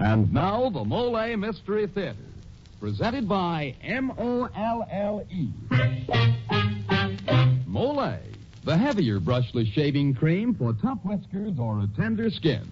And now the Molle Mystery Theater, presented by M O L L E. Molle, the heavier brushless shaving cream for tough whiskers or a tender skin.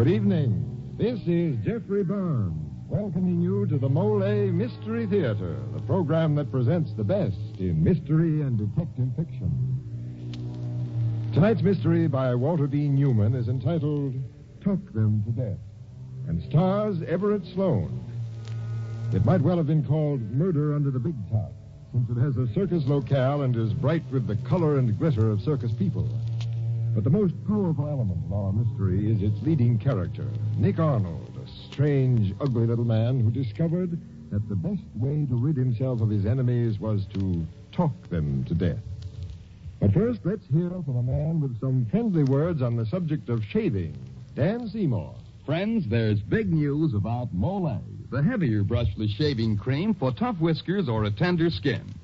Good evening. This is Geoffrey Barnes, welcoming you to the Molle Mystery Theater, the program that presents the best in mystery and detective fiction. Tonight's mystery by Walter B. Newman is entitled Talk Them to Death and stars Everett Sloane. It might well have been called Murder Under the Big Top, since it has a circus locale and is bright with the color and glitter of circus people. But the most powerful element of our mystery is its leading character, Nick Arnold, a strange, ugly little man who discovered that the best way to rid himself of his enemies was to talk them to death. But first, let's hear from a man with some friendly words on the subject of shaving, Dan Seymour. Friends, there's big news about Molle, the heavier brushless shaving cream for tough whiskers or a tender skin.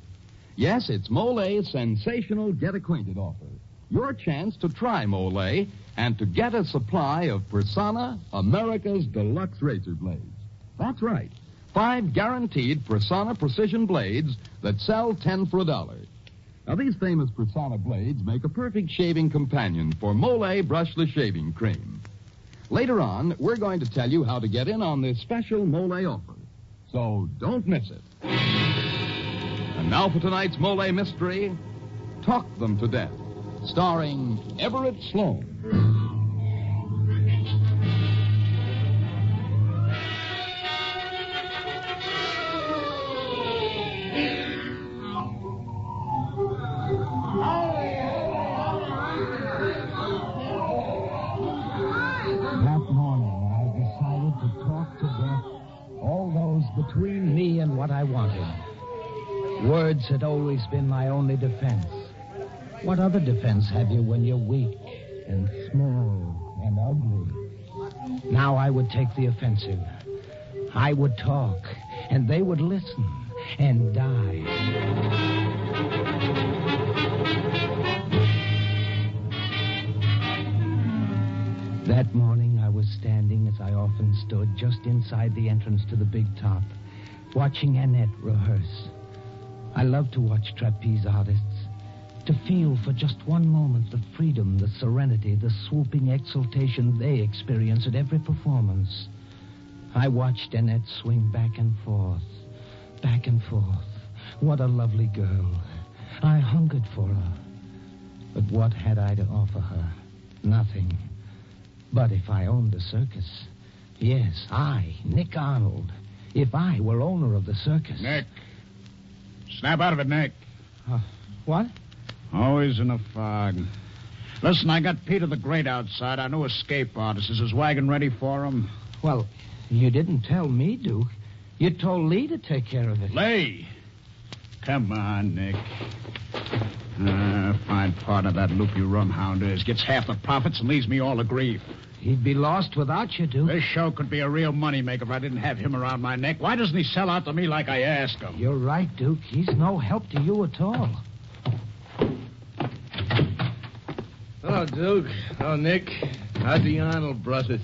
Yes, it's Molle's sensational Get Acquainted offer. Your chance to try Molle and to get a supply of Personna, America's deluxe razor blades. That's right. Five guaranteed Personna precision blades that sell ten for a dollar. Now, these famous Personna blades make a perfect shaving companion for Molle brushless shaving cream. Later on, we're going to tell you how to get in on this special Molle offer. So don't miss it. And now for tonight's Molle mystery Talk Them to Death, starring Everett Sloane. That morning, I decided to talk to all those between me and what I wanted. Words had always been my only defense. What other defense have you when you're weak and small and ugly? Now I would take the offensive. I would talk, and they would listen and die. That morning, I was standing, as I often stood, just inside the entrance to the big top, watching Annette rehearse. I love to watch trapeze artists, to feel for just one moment the freedom, the serenity, the swooping exultation they experience at every performance. I watched Annette swing back and forth, back and forth. What a lovely girl. I hungered for her. But what had I to offer her? Nothing. But if I owned a circus, yes, I, Nick Arnold, if I were owner of the circus. Nick. Snap out of it, Nick. Uh, what? Always in a fog. Listen, I got Peter the Great outside. Our new escape artist. Is his wagon ready for him? Well, you didn't tell me, Duke. You told Lee to take care of it. Lee! Come on, Nick. Uh, fine part of that loopy rum rumhound is. Gets half the profits and leaves me all the grief. He'd be lost without you, Duke. This show could be a real moneymaker if I didn't have him around my neck. Why doesn't he sell out to me like I asked him? You're right, Duke. He's no help to you at all. Duke. Oh, Nick. How's the Arnold brothers?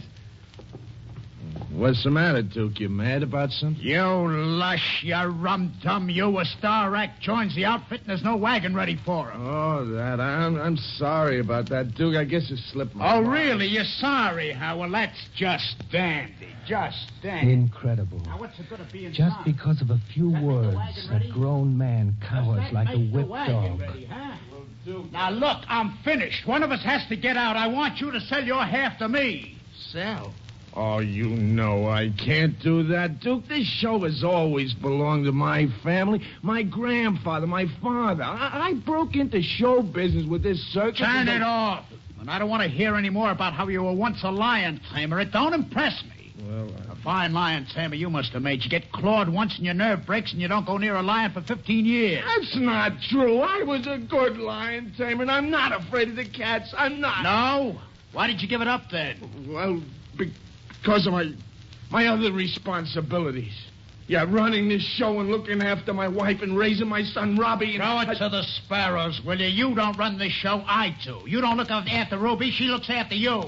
What's the matter, Duke? You mad about something? You lush, you rum tum, you. A star act joins the outfit and there's no wagon ready for him. Oh, that. I'm I'm sorry about that, Duke. I guess it slipped my Oh, mind. really? You're sorry, huh? Well, that's just dandy. Just dandy. Incredible. Now, what's the good of being Just sorry? because of a few Let's make the words, wagon a grown man cowers Let's like a make the whipped wagon dog. ready, huh? Now, look, I'm finished. One of us has to get out. I want you to sell your half to me. Sal. Oh, you know I can't do that, Duke. This show has always belonged to my family, my grandfather, my father. I, I broke into show business with this circus. Turn it off. And I don't want to hear any more about how you were once a lion tamer. It don't impress me. Well, uh, A fine lion tamer you must have made. You get clawed once and your nerve breaks and you don't go near a lion for 15 years. that's not true. I was a good lion tamer, and I'm not afraid of the cats. I'm not. No? Why did you give it up then? Well, because of my my other responsibilities. Yeah, running this show and looking after my wife and raising my son Robbie. And Throw it to the sparrows, will you? You don't run this show, I do. You don't look after Ruby, she looks after you.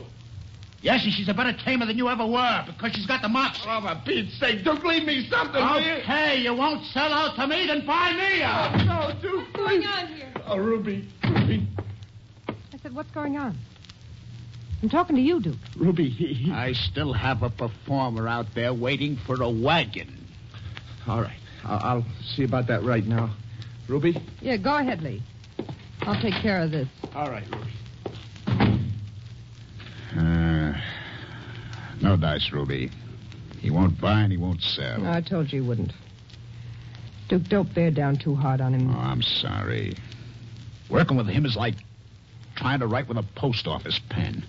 Yes, and she's a better tamer than you ever were because she's got the moxie. Oh, for Pete's sake, Duke, leave me something, will you? Okay, you won't sell out to me, then buy me out. Oh, no, Duke, What's going on here? Oh, Ruby, Ruby, I said, what's going on? I'm talking to you, Duke. Ruby. He, he... I still have a performer out there waiting for a wagon. All right, I'll, I'll see about that right now. Ruby? Yeah, go ahead, Lee. I'll take care of this. All right, Ruby. Uh, no dice, Ruby. He won't buy and he won't sell. I told you he wouldn't. Duke, don't bear down too hard on him. Oh, I'm sorry. Working with him is like trying to write with a post office pen.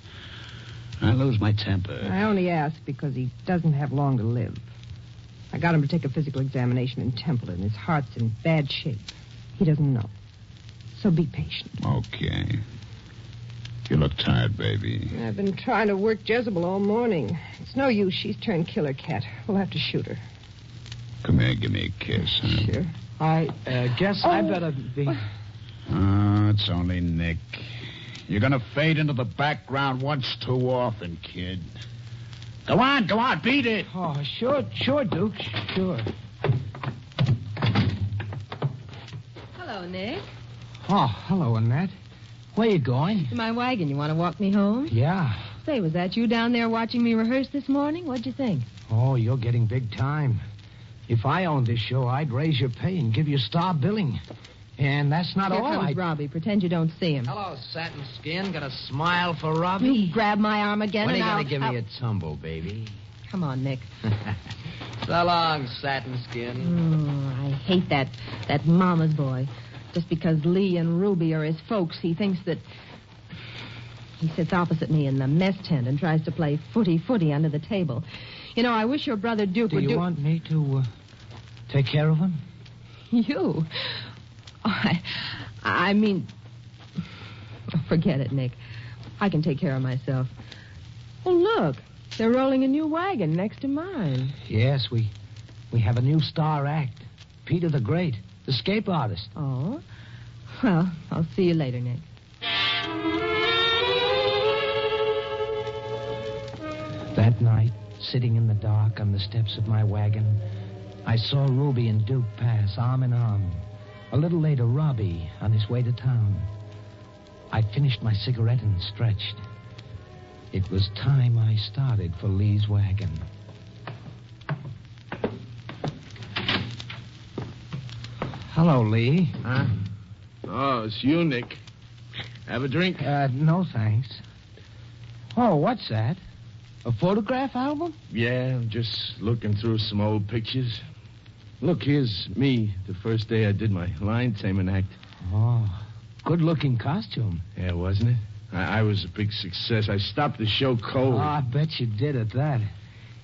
I lose my temper. I only ask because he doesn't have long to live. I got him to take a physical examination in Templeton. His heart's in bad shape. He doesn't know. So be patient. Okay. You look tired, baby. I've been trying to work Jezebel all morning. It's no use. She's turned killer cat. We'll have to shoot her. Come here, give me a kiss. Huh? Sure. I uh, guess I Oh. better be. Oh, it's only Nick. You're gonna fade into the background once too often, kid. Go on, go on, beat it. Oh, sure, sure, Duke, sure. Hello, Nick. Oh, hello, Annette. Where you going? To my wagon. You want to walk me home? Yeah. Say, was that you down there watching me rehearse this morning? What'd you think? Oh, you're getting big time. If I owned this show, I'd raise your pay and give you star billing. And that's not Here all. comes I... Robbie. Pretend you don't see him. Hello, satin skin. Got a smile for You Robbie? grab my arm again when are you and going I'll... to give I'll- me a tumble, baby? Come on, Nick. so long, satin skin. Oh, I hate that that mama's boy. Just because Lee and Ruby are his folks, he thinks that he sits opposite me in the mess tent and tries to play footy footy under the table. You know, I wish your brother Duke Do would you do. want me to uh, take care of him? You? I, I mean, forget it, Nick. I can take care of myself. Oh, look, they're rolling a new wagon next to mine. Yes, we we have a new star act. Peter the Great, the scape artist. Oh, well, I'll see you later, Nick. That night, sitting in the dark on the steps of my wagon, I saw Ruby and Duke pass arm in arm. A little later, Robbie on his way to town. I finished my cigarette and stretched. It was time I started for Lee's wagon. Hello, Lee. Huh? Oh, it's you, Nick. Have a drink? Uh, no thanks. Oh, what's that? A photograph album? Yeah, I'm just looking through some old pictures. Look, here's me the first day I did my lion taming act. Oh, good looking costume. Yeah, wasn't it? I, I was a big success. I stopped the show cold. Oh. I bet you did at that.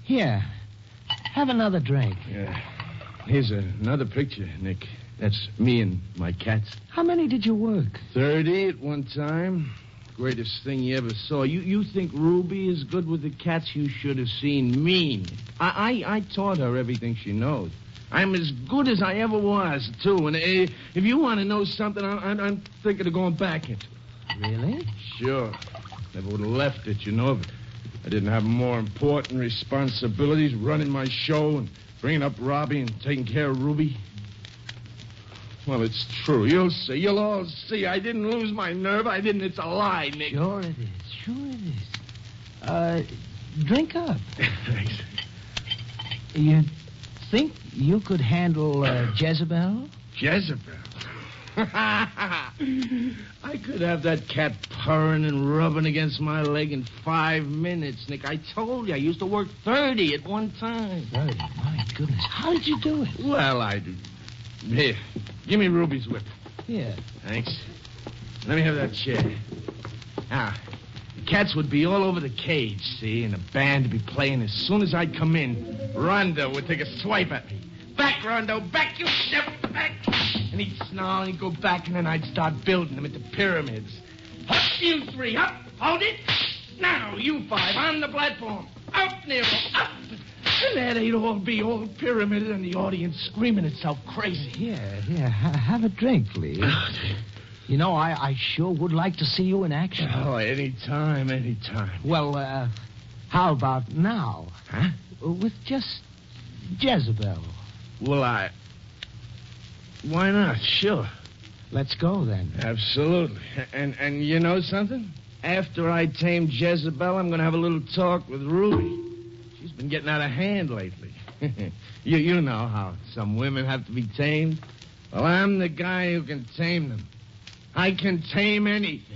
Here, have another drink. Yeah. Here's another picture, Nick. That's me and my cats. How many did you work? Thirty at one time. Greatest thing you ever saw. You you think Ruby is good with the cats? You should have seen me. I I, I taught her everything she knows. I'm as good as I ever was, too. And uh, if you want to know something, I'm, I'm, I'm thinking of going back into it. Really? Sure. Never would have left it, you know. But I didn't have more important responsibilities running my show and bringing up Robbie and taking care of Ruby. Well, it's true. You'll see. You'll all see. I didn't lose my nerve. I didn't. It's a lie, Nick. Sure it is. Sure it is. Uh, drink up. Thanks. You think you could handle uh, Jezebel? Jezebel. I could have that cat purring and rubbing against my leg in five minutes, Nick. I told you I used to work 30 at one time. Thirty. My goodness. How did you do it? Well, I did. Here, give me Ruby's whip. Yeah. Thanks. Let me have that chair. Now, the cats would be all over the cage, see, and the band would be playing as soon as I'd come in. Rondo would take a swipe at me. Back, Rondo, back, you ship, back. And he'd snarl and he'd go back, and then I'd start building them into pyramids. Up, you three, up, hold it. Now, you five, on the platform. Up, Nero, up. And there they'd all be, all pyramided, and the audience screaming itself crazy. Yeah, here, Ha- have a drink, Lee. You know, I, I sure would like to see you in action. Oh, any time, any time. Well, uh, how about now? Huh? With just Jezebel. Well, I. Why not? Sure. Let's go then. Absolutely. And and you know something? After I tame Jezebel, I'm going to have a little talk with Ruby. She's been getting out of hand lately. you you know how some women have to be tamed. Well, I'm the guy who can tame them. I can tame anything.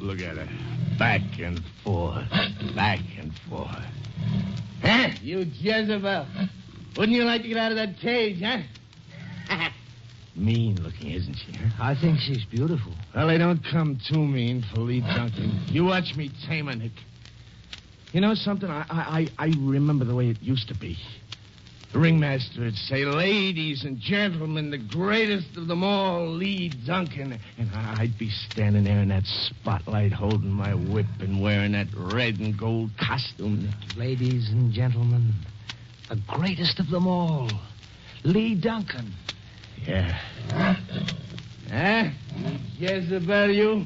Look at her. Back and forth. Back and forth. Huh? You Jezebel. Wouldn't you like to get out of that cage, huh? mean looking, isn't she? I think she's beautiful. Well, they don't come too mean for Lee Duncan. You watch me tame her, Nick. You know something? I, I, I remember the way it used to be. The ringmaster would say, ladies and gentlemen, the greatest of them all, Lee Duncan. And I'd be standing there in that spotlight holding my whip and wearing that red and gold costume. Ladies and gentlemen, the greatest of them all, Lee Duncan. Yeah. Huh? Jezebel, you?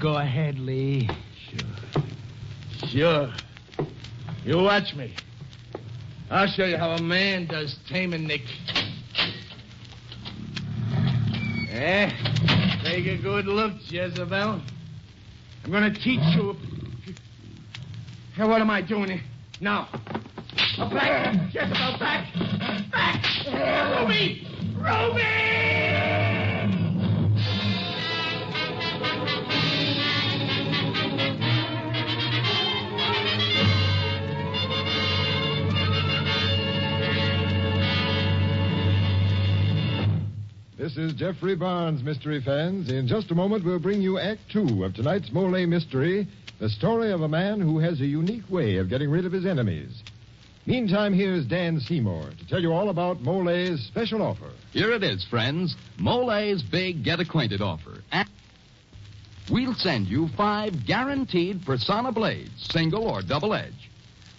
Go ahead, Lee. Sure. Sure. You watch me. I'll show you how a man does taming Nick. Eh? Take a good look, Jezebel. I'm going to teach you. Hey, what am I doing here? Now. Back! Jezebel, back! Back! Ruby! Ruby! This is Geoffrey Barnes, mystery fans. In just a moment, we'll bring you Act Two of tonight's Molle mystery the story of a man who has a unique way of getting rid of his enemies. Meantime, here's Dan Seymour to tell you all about Molle's special offer. Here it is, friends. Molle's big get acquainted offer. And we'll send you five guaranteed Personna blades, single or double edge.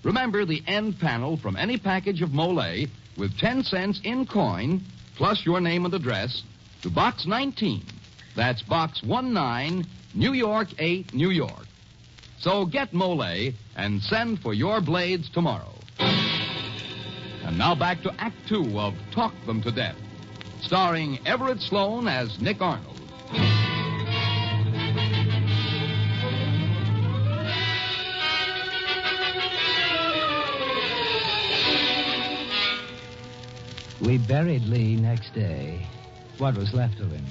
Remember the end panel from any package of Molle with 10 cents in coin plus your name and address to Box 19. That's Box 19, New York 8, New York. So get Molle and send for your blades tomorrow. And now back to Act Two of Talk Them to Death, starring Everett Sloane as Nick Arnold. We buried Lee next day. What was left of him.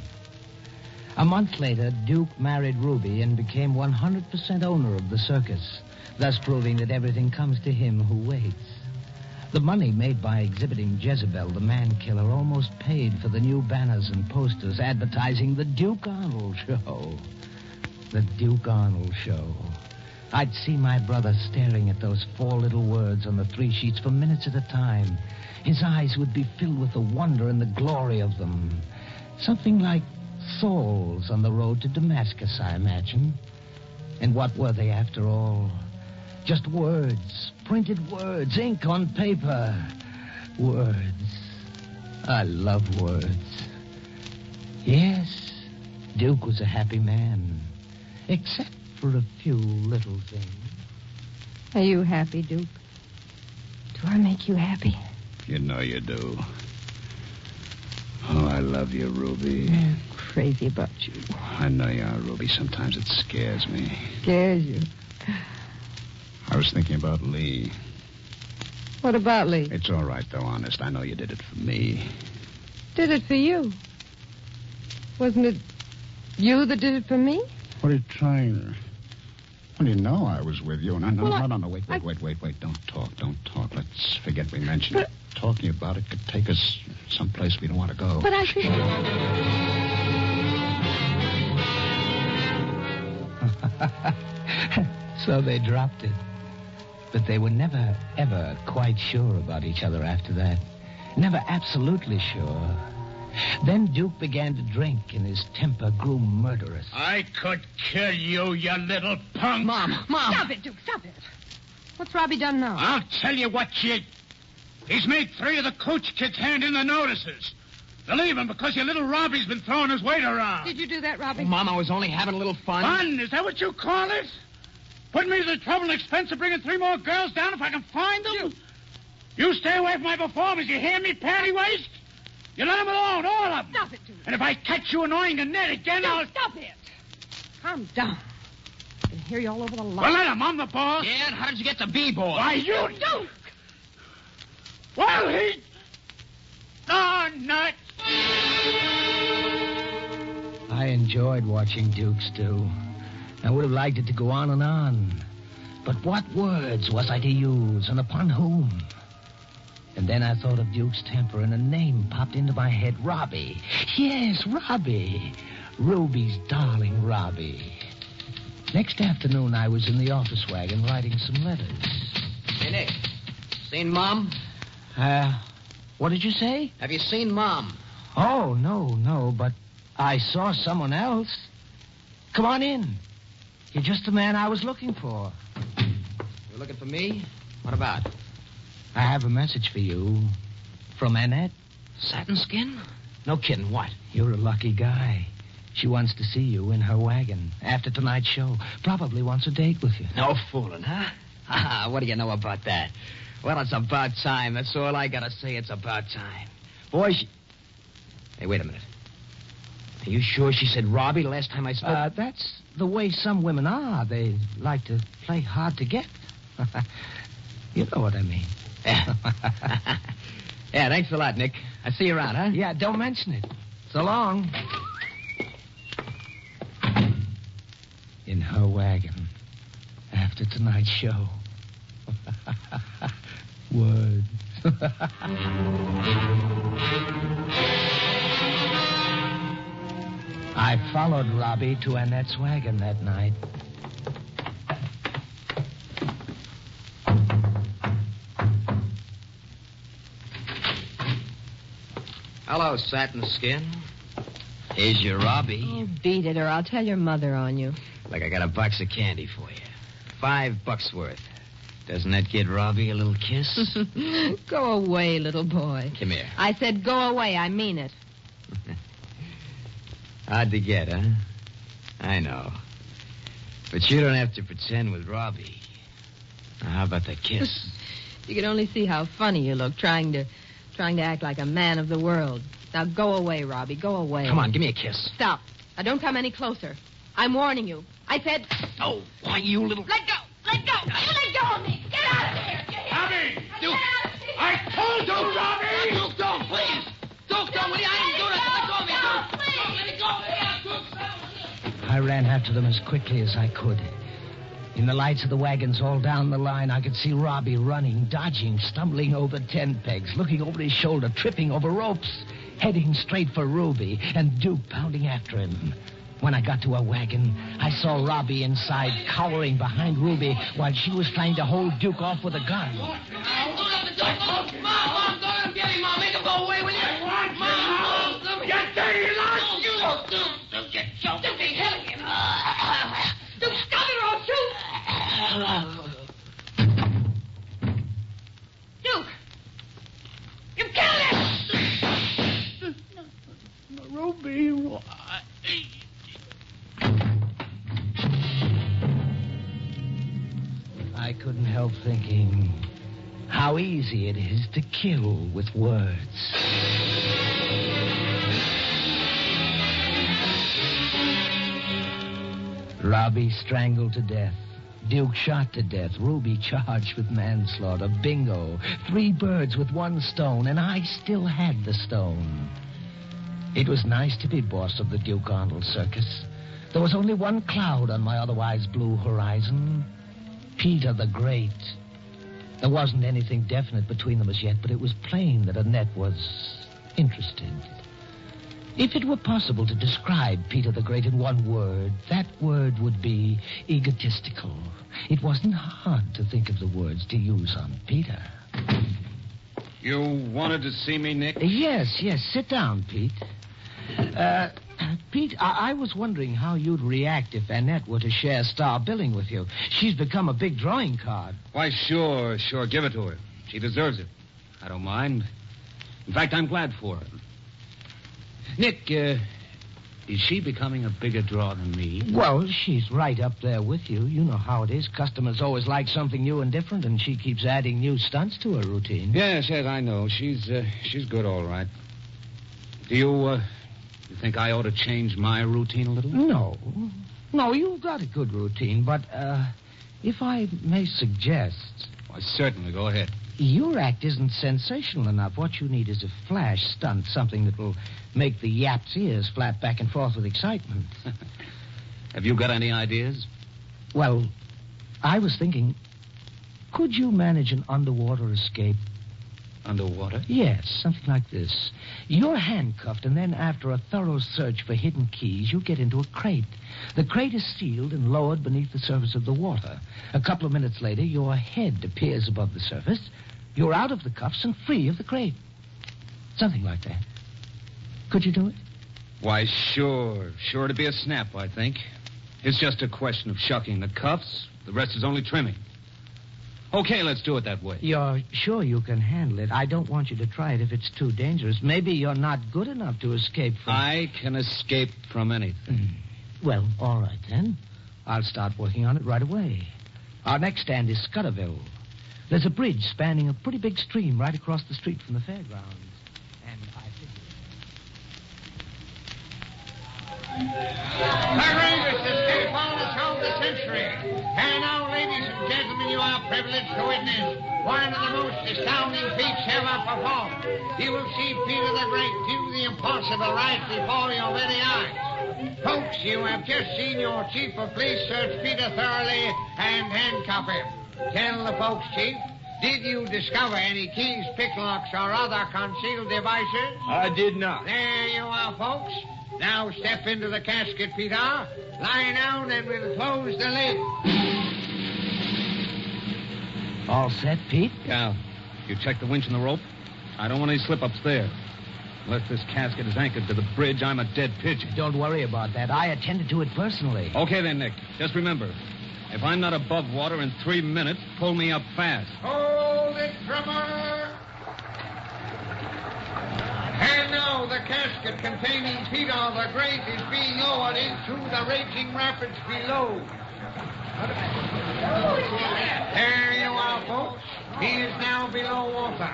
A month later, Duke married Ruby and became 100% owner of the circus, thus proving that everything comes to him who waits. The money made by exhibiting Jezebel, the man killer, almost paid for the new banners and posters advertising the Duke Arnold Show. The Duke Arnold Show. I'd see my brother staring at those four little words on the three sheets for minutes at a time. His eyes would be filled with the wonder and the glory of them. Something like souls on the road to Damascus, I imagine. And what were they, after all? Just words, printed words, ink on paper. Words. I love words. Yes, Duke was a happy man, except for a few little things. Are you happy, Duke? Do I make you happy? You know you do. Oh, I love you, Ruby. I'm crazy about you. I know you are, Ruby. Sometimes it scares me. Scares you. I was thinking about Lee. What about Lee? It's all right, though, honest. I know you did it for me. Did it for you. Wasn't it you that did it for me? What are you trying? Well, you know I was with you, and I know. Well, no, no, no, wait, wait, I- wait, wait, wait. Don't talk, don't talk. Let's forget we mentioned it. Talking about it could take us someplace we don't want to go. But I. so they dropped it. But they were never, ever quite sure about each other after that. Never absolutely sure. Then Duke began to drink, and his temper grew murderous. I could kill you, you little punk. Mom, Mom. Stop it, Duke, stop it. What's Robbie done now? I'll tell you what, you. He's made three of the coach kids hand in the notices. They're leaving because your little Robbie's been throwing his weight around. Did you do that, Robbie? Oh, Mom, I was only having a little fun. Fun? Is that what you call it? Putting me to the trouble and expense of bringing three more girls down if I can find them? You stay away from my performance, you hear me, panty waist? You let them alone, all of them. Stop it, Duke. And if I catch you annoying Annette again, I'll... Stop it. Calm down. I can hear you all over the lot. Well, let him. I'm the boss. Yeah, and how did you get to B-boy? Why, you... Duke! Well, he... Oh, nuts. I enjoyed watching Duke stew. I would have liked it to go on and on. But what words was I to use, and upon whom? And then I thought of Duke's temper, and a name popped into my head Robbie. Yes, Robbie. Ruby's darling Robbie. Next afternoon, I was in the office wagon writing some letters. Hey, Nick. Seen Mom? Uh, what did you say? Have you seen Mom? Oh, no, no, but I saw someone else. Come on in. You're just the man I was looking for. You're looking for me? What about? I have a message for you from Annette. Satin skin? No kidding. What? You're a lucky guy. She wants to see you in her wagon after tonight's show. Probably wants a date with you. No fooling, huh? Ah, what do you know about that? Well, it's about time. That's all I gotta say. It's about time. Boy, she... Hey, wait a minute. Are you sure she said Robbie the last time I spoke? Uh, that's the way some women are. They like to play hard to get. you know what I mean. Yeah. yeah, thanks a lot, Nick. I see you around, huh? Yeah, don't mention it. So long. In her wagon. After tonight's show. Words. I followed Robbie to Annette's wagon that night. Hello, satin skin. Here's your Robbie. Oh, beat it, or I'll tell your mother on you. Like I got a box of candy for you. Five bucks worth. Doesn't that get Robbie a little kiss? go away, little boy. Come here. I said go away. I mean it. Hard to get, huh? I know. But you don't have to pretend with Robbie. Now, how about the kiss? You can only see how funny you look trying to trying to act like a man of the world. Now go away, Robbie. Go away. Come on, give me a kiss. Stop. Now don't come any closer. I'm warning you. I said Oh, why, you little... let go. Let go. You let go of me. Get out of here. Get out. Robbie! Get out of here. I told you, Robbie! Ran after them as quickly as I could. In the lights of the wagons all down the line, I could see Robbie running, dodging, stumbling over tent pegs, looking over his shoulder, tripping over ropes, heading straight for Ruby, and Duke pounding after him. When I got to a wagon, I saw Robbie inside, cowering behind Ruby, while she was trying to hold Duke off with a gun. I couldn't help thinking how easy it is to kill with words. Robbie strangled to death. Duke shot to death. Ruby charged with manslaughter. Bingo. Three birds with one stone, and I still had the stone. It was nice to be boss of the Duke Arnold Circus. There was only one cloud on my otherwise blue horizon Peter the Great. There wasn't anything definite between them as yet, but it was plain that Annette was interested. If it were possible to describe Peter the Great in one word, that word would be egotistical. It wasn't hard to think of the words to use on Peter. You wanted to see me, Nick? Yes, yes. Sit down, Pete. Uh, Pete, I-, I was wondering how you'd react if Annette were to share star billing with you. She's become a big drawing card. Why, sure, sure. Give it to her. She deserves it. I don't mind. In fact, I'm glad for her. Nick, uh, is she becoming a bigger draw than me? Well, she's right up there with you. You know how it is. Customers always like something new and different, and she keeps adding new stunts to her routine. Yes, yes, I know. She's uh, she's good, all right. Do you uh, you think I ought to change my routine a little? No. No, you've got a good routine, but uh, if I may suggest. Why, certainly. Go ahead. Your act isn't sensational enough. What you need is a flash stunt, something that will make the yap's ears flap back and forth with excitement. Have you got any ideas? Well, I was thinking, could you manage an underwater escape? Underwater? Yes, something like this. You're handcuffed, and then after a thorough search for hidden keys, you get into a crate. The crate is sealed and lowered beneath the surface of the water. A couple of minutes later, your head appears above the surface. You're out of the cuffs and free of the crate. Something like that. Could you do it? Why, sure. Sure to be a snap, I think. It's just a question of shucking the cuffs. The rest is only trimming. Okay, let's do it that way. You're sure you can handle it? I don't want you to try it if it's too dangerous. Maybe you're not good enough to escape from. I can escape from anything. Hmm. Well, all right then. I'll start working on it right away. Our next stand is Scudderville. There's a bridge spanning a pretty big stream right across the street from the fairgrounds. And I The greatest escape artist of the century. And now, ladies and gentlemen, you are privileged to witness one of the most astounding feats ever performed. You will see Peter the Great do the impossible right before your very eyes. Folks, you have just seen your chief of police search Peter thoroughly and handcuff him. Tell the folks, Chief, did you discover any keys, picklocks, or other concealed devices? I did not. There you are, folks. Now step into the casket, Peter. Lie down and we'll close the lid. All set, Pete? Yeah. you check the winch and the rope? I don't want any slip-ups there. Unless this casket is anchored to the bridge, I'm a dead pigeon. Don't worry about that. I attended to it personally. Okay then, Nick. Just remember, if I'm not above water in three minutes, pull me up fast. Hold it, drummer. And now the casket containing Peter the Great is being lowered into the raging rapids below. There you are, folks. He is now below water.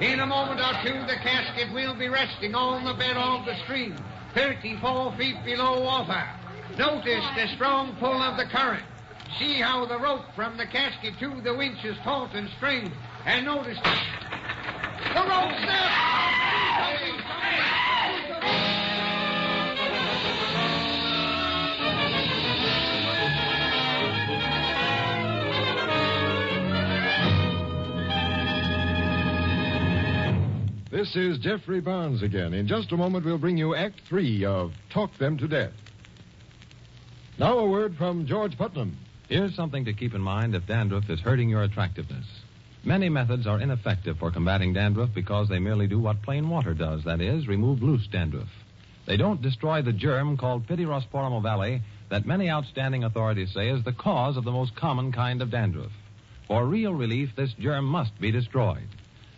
In a moment or two, the casket will be resting on the bed of the stream, 34 feet below water. Notice the strong pull of the current. See how the rope from the casket to the winch is taut and strained. And notice This is Geoffrey Barnes again. In just a moment, we'll bring you Act Three of Talk Them to Death. Now, a word from George Putnam. Here's something to keep in mind if dandruff is hurting your attractiveness. Many methods are ineffective for combating dandruff because they merely do what plain water does that is, remove loose dandruff. They don't destroy the germ called Pityrosporum ovale that many outstanding authorities say is the cause of the most common kind of dandruff. For real relief, this germ must be destroyed.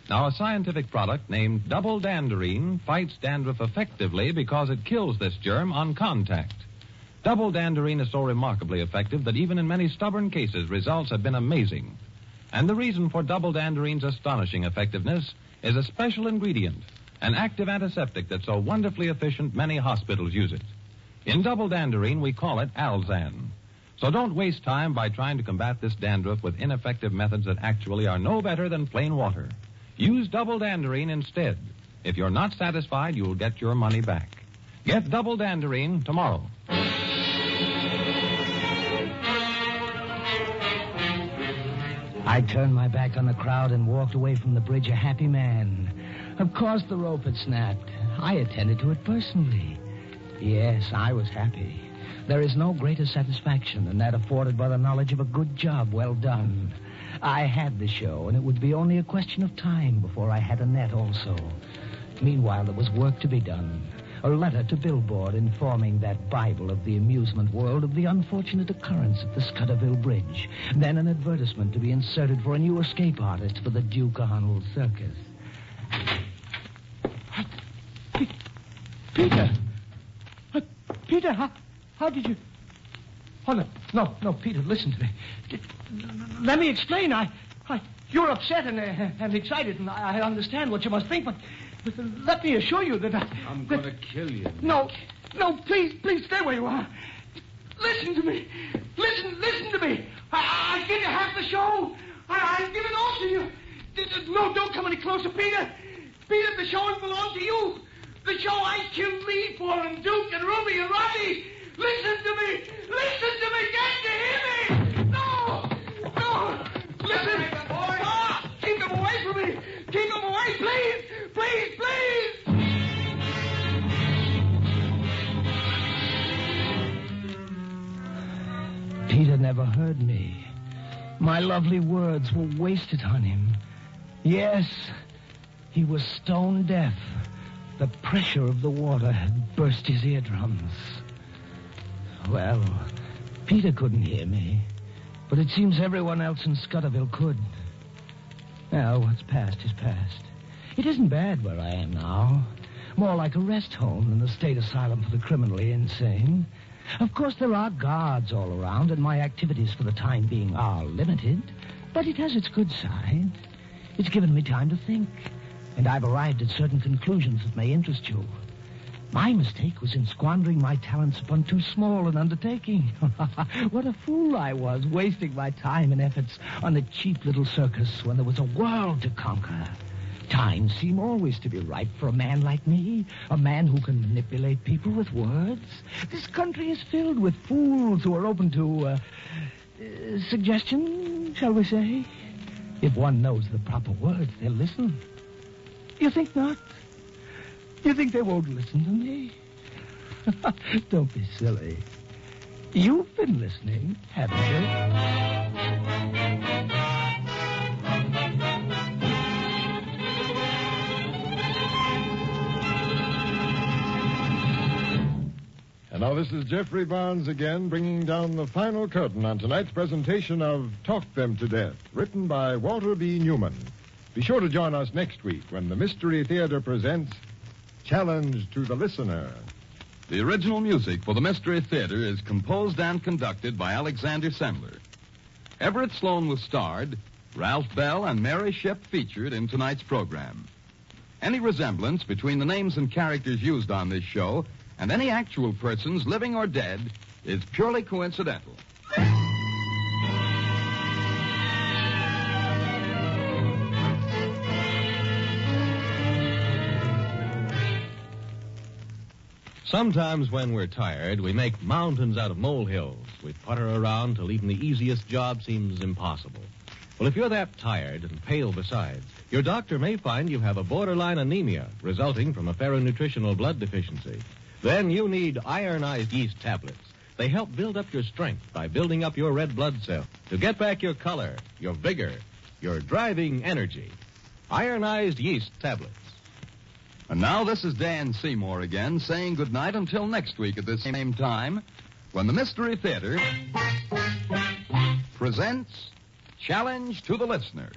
Now, a scientific product named Double Danderine fights dandruff effectively because it kills this germ on contact. Double Danderine is so remarkably effective that even in many stubborn cases, results have been amazing. And the reason for Double Danderine's astonishing effectiveness is a special ingredient, an active antiseptic that's so wonderfully efficient many hospitals use it. In Double Danderine, we call it Alzan. So don't waste time by trying to combat this dandruff with ineffective methods that actually are no better than plain water. Use Double Danderine instead. If you're not satisfied, you'll get your money back. Get Double Danderine tomorrow. I turned my back on the crowd and walked away from the bridge a happy man. Of course, the rope had snapped. I attended to it personally. Yes, I was happy. There is no greater satisfaction than that afforded by the knowledge of a good job well done. I had the show, and it would be only a question of time before I had Annette also. Meanwhile, there was work to be done. A letter to Billboard informing that Bible of the amusement world of the unfortunate occurrence at the Scudderville Bridge. Then an advertisement to be inserted for a new escape artist for the Duke Arnold Circus. Peter! Uh, Peter, how, how did you... Oh, no, no, no, Peter, listen to me. Let me explain. I, I, you're upset and, uh, and excited, and I, I understand what you must think, but, but let me assure you that I... I'm going to kill you. No, no, please, please stay where you are. Listen to me. Listen, listen to me. I, I give you half the show. I, I give it all to you. No, don't come any closer, Peter. Peter, the show will belong to you. The show I killed Lee for, and Duke, and Ruby, and Rodney. Listen to me. Listen to me. Can't you hear me? No, no. Listen. Ah, keep them away from me. Keep them away, please. Please, please. Peter never heard me. My lovely words were wasted on him. Yes, he was stone deaf. The pressure of the water had burst his eardrums. Well, Peter couldn't hear me, but it seems everyone else in Scudderville could. Well, what's past is past. It isn't bad where I am now. More like a rest home than the state asylum for the criminally insane. Of course, there are guards all around, and my activities for the time being are limited. But it has its good side. It's given me time to think, and I've arrived at certain conclusions that may interest you. My mistake was in squandering my talents upon too small an undertaking. what a fool I was, wasting my time and efforts on a cheap little circus when there was a world to conquer. Times seem always to be ripe for a man like me, a man who can manipulate people with words. This country is filled with fools who are open to, uh, uh, suggestion, shall we say? If one knows the proper words, they'll listen. You think not? You think they won't listen to me? Don't be silly. You've been listening, haven't you? And now this is Geoffrey Barnes again, bringing down the final curtain on tonight's presentation of Talk Them to Death, written by Walter B. Newman. Be sure to join us next week when the Mystery Theater presents Challenge to the Listener. The original music for the Mystery Theater is composed and conducted by Alexander Sandler. Everett Sloane was starred, Ralph Bell and Mary Shipp featured in tonight's program. Any resemblance between the names and characters used on this show and any actual persons, living or dead, is purely coincidental. Sometimes when we're tired, we make mountains out of molehills. We putter around till even the easiest job seems impossible. Well, if you're that tired and pale besides, your doctor may find you have a borderline anemia resulting from a ferronutritional blood deficiency. Then you need ironized yeast tablets. They help build up your strength by building up your red blood cells to get back your color, your vigor, your driving energy. Ironized yeast tablets. And now this is Dan Seymour again saying goodnight until next week at the same time when the Mystery Theater presents Challenge to the Listener.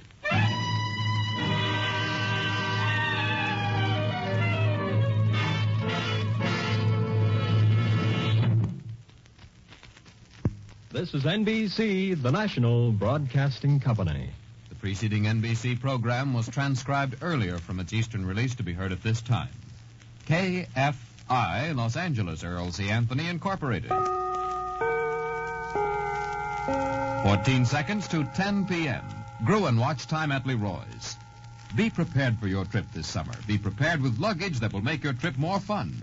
This is NBC, the national broadcasting company. Preceding NBC program was transcribed earlier from its Eastern release to be heard at this time. KFI, Los Angeles, Earl C. Anthony, Incorporated. 14 seconds to 10 p.m. Gruen watch time at Leroy's. Be prepared for your trip this summer. Be prepared with luggage that will make your trip more fun.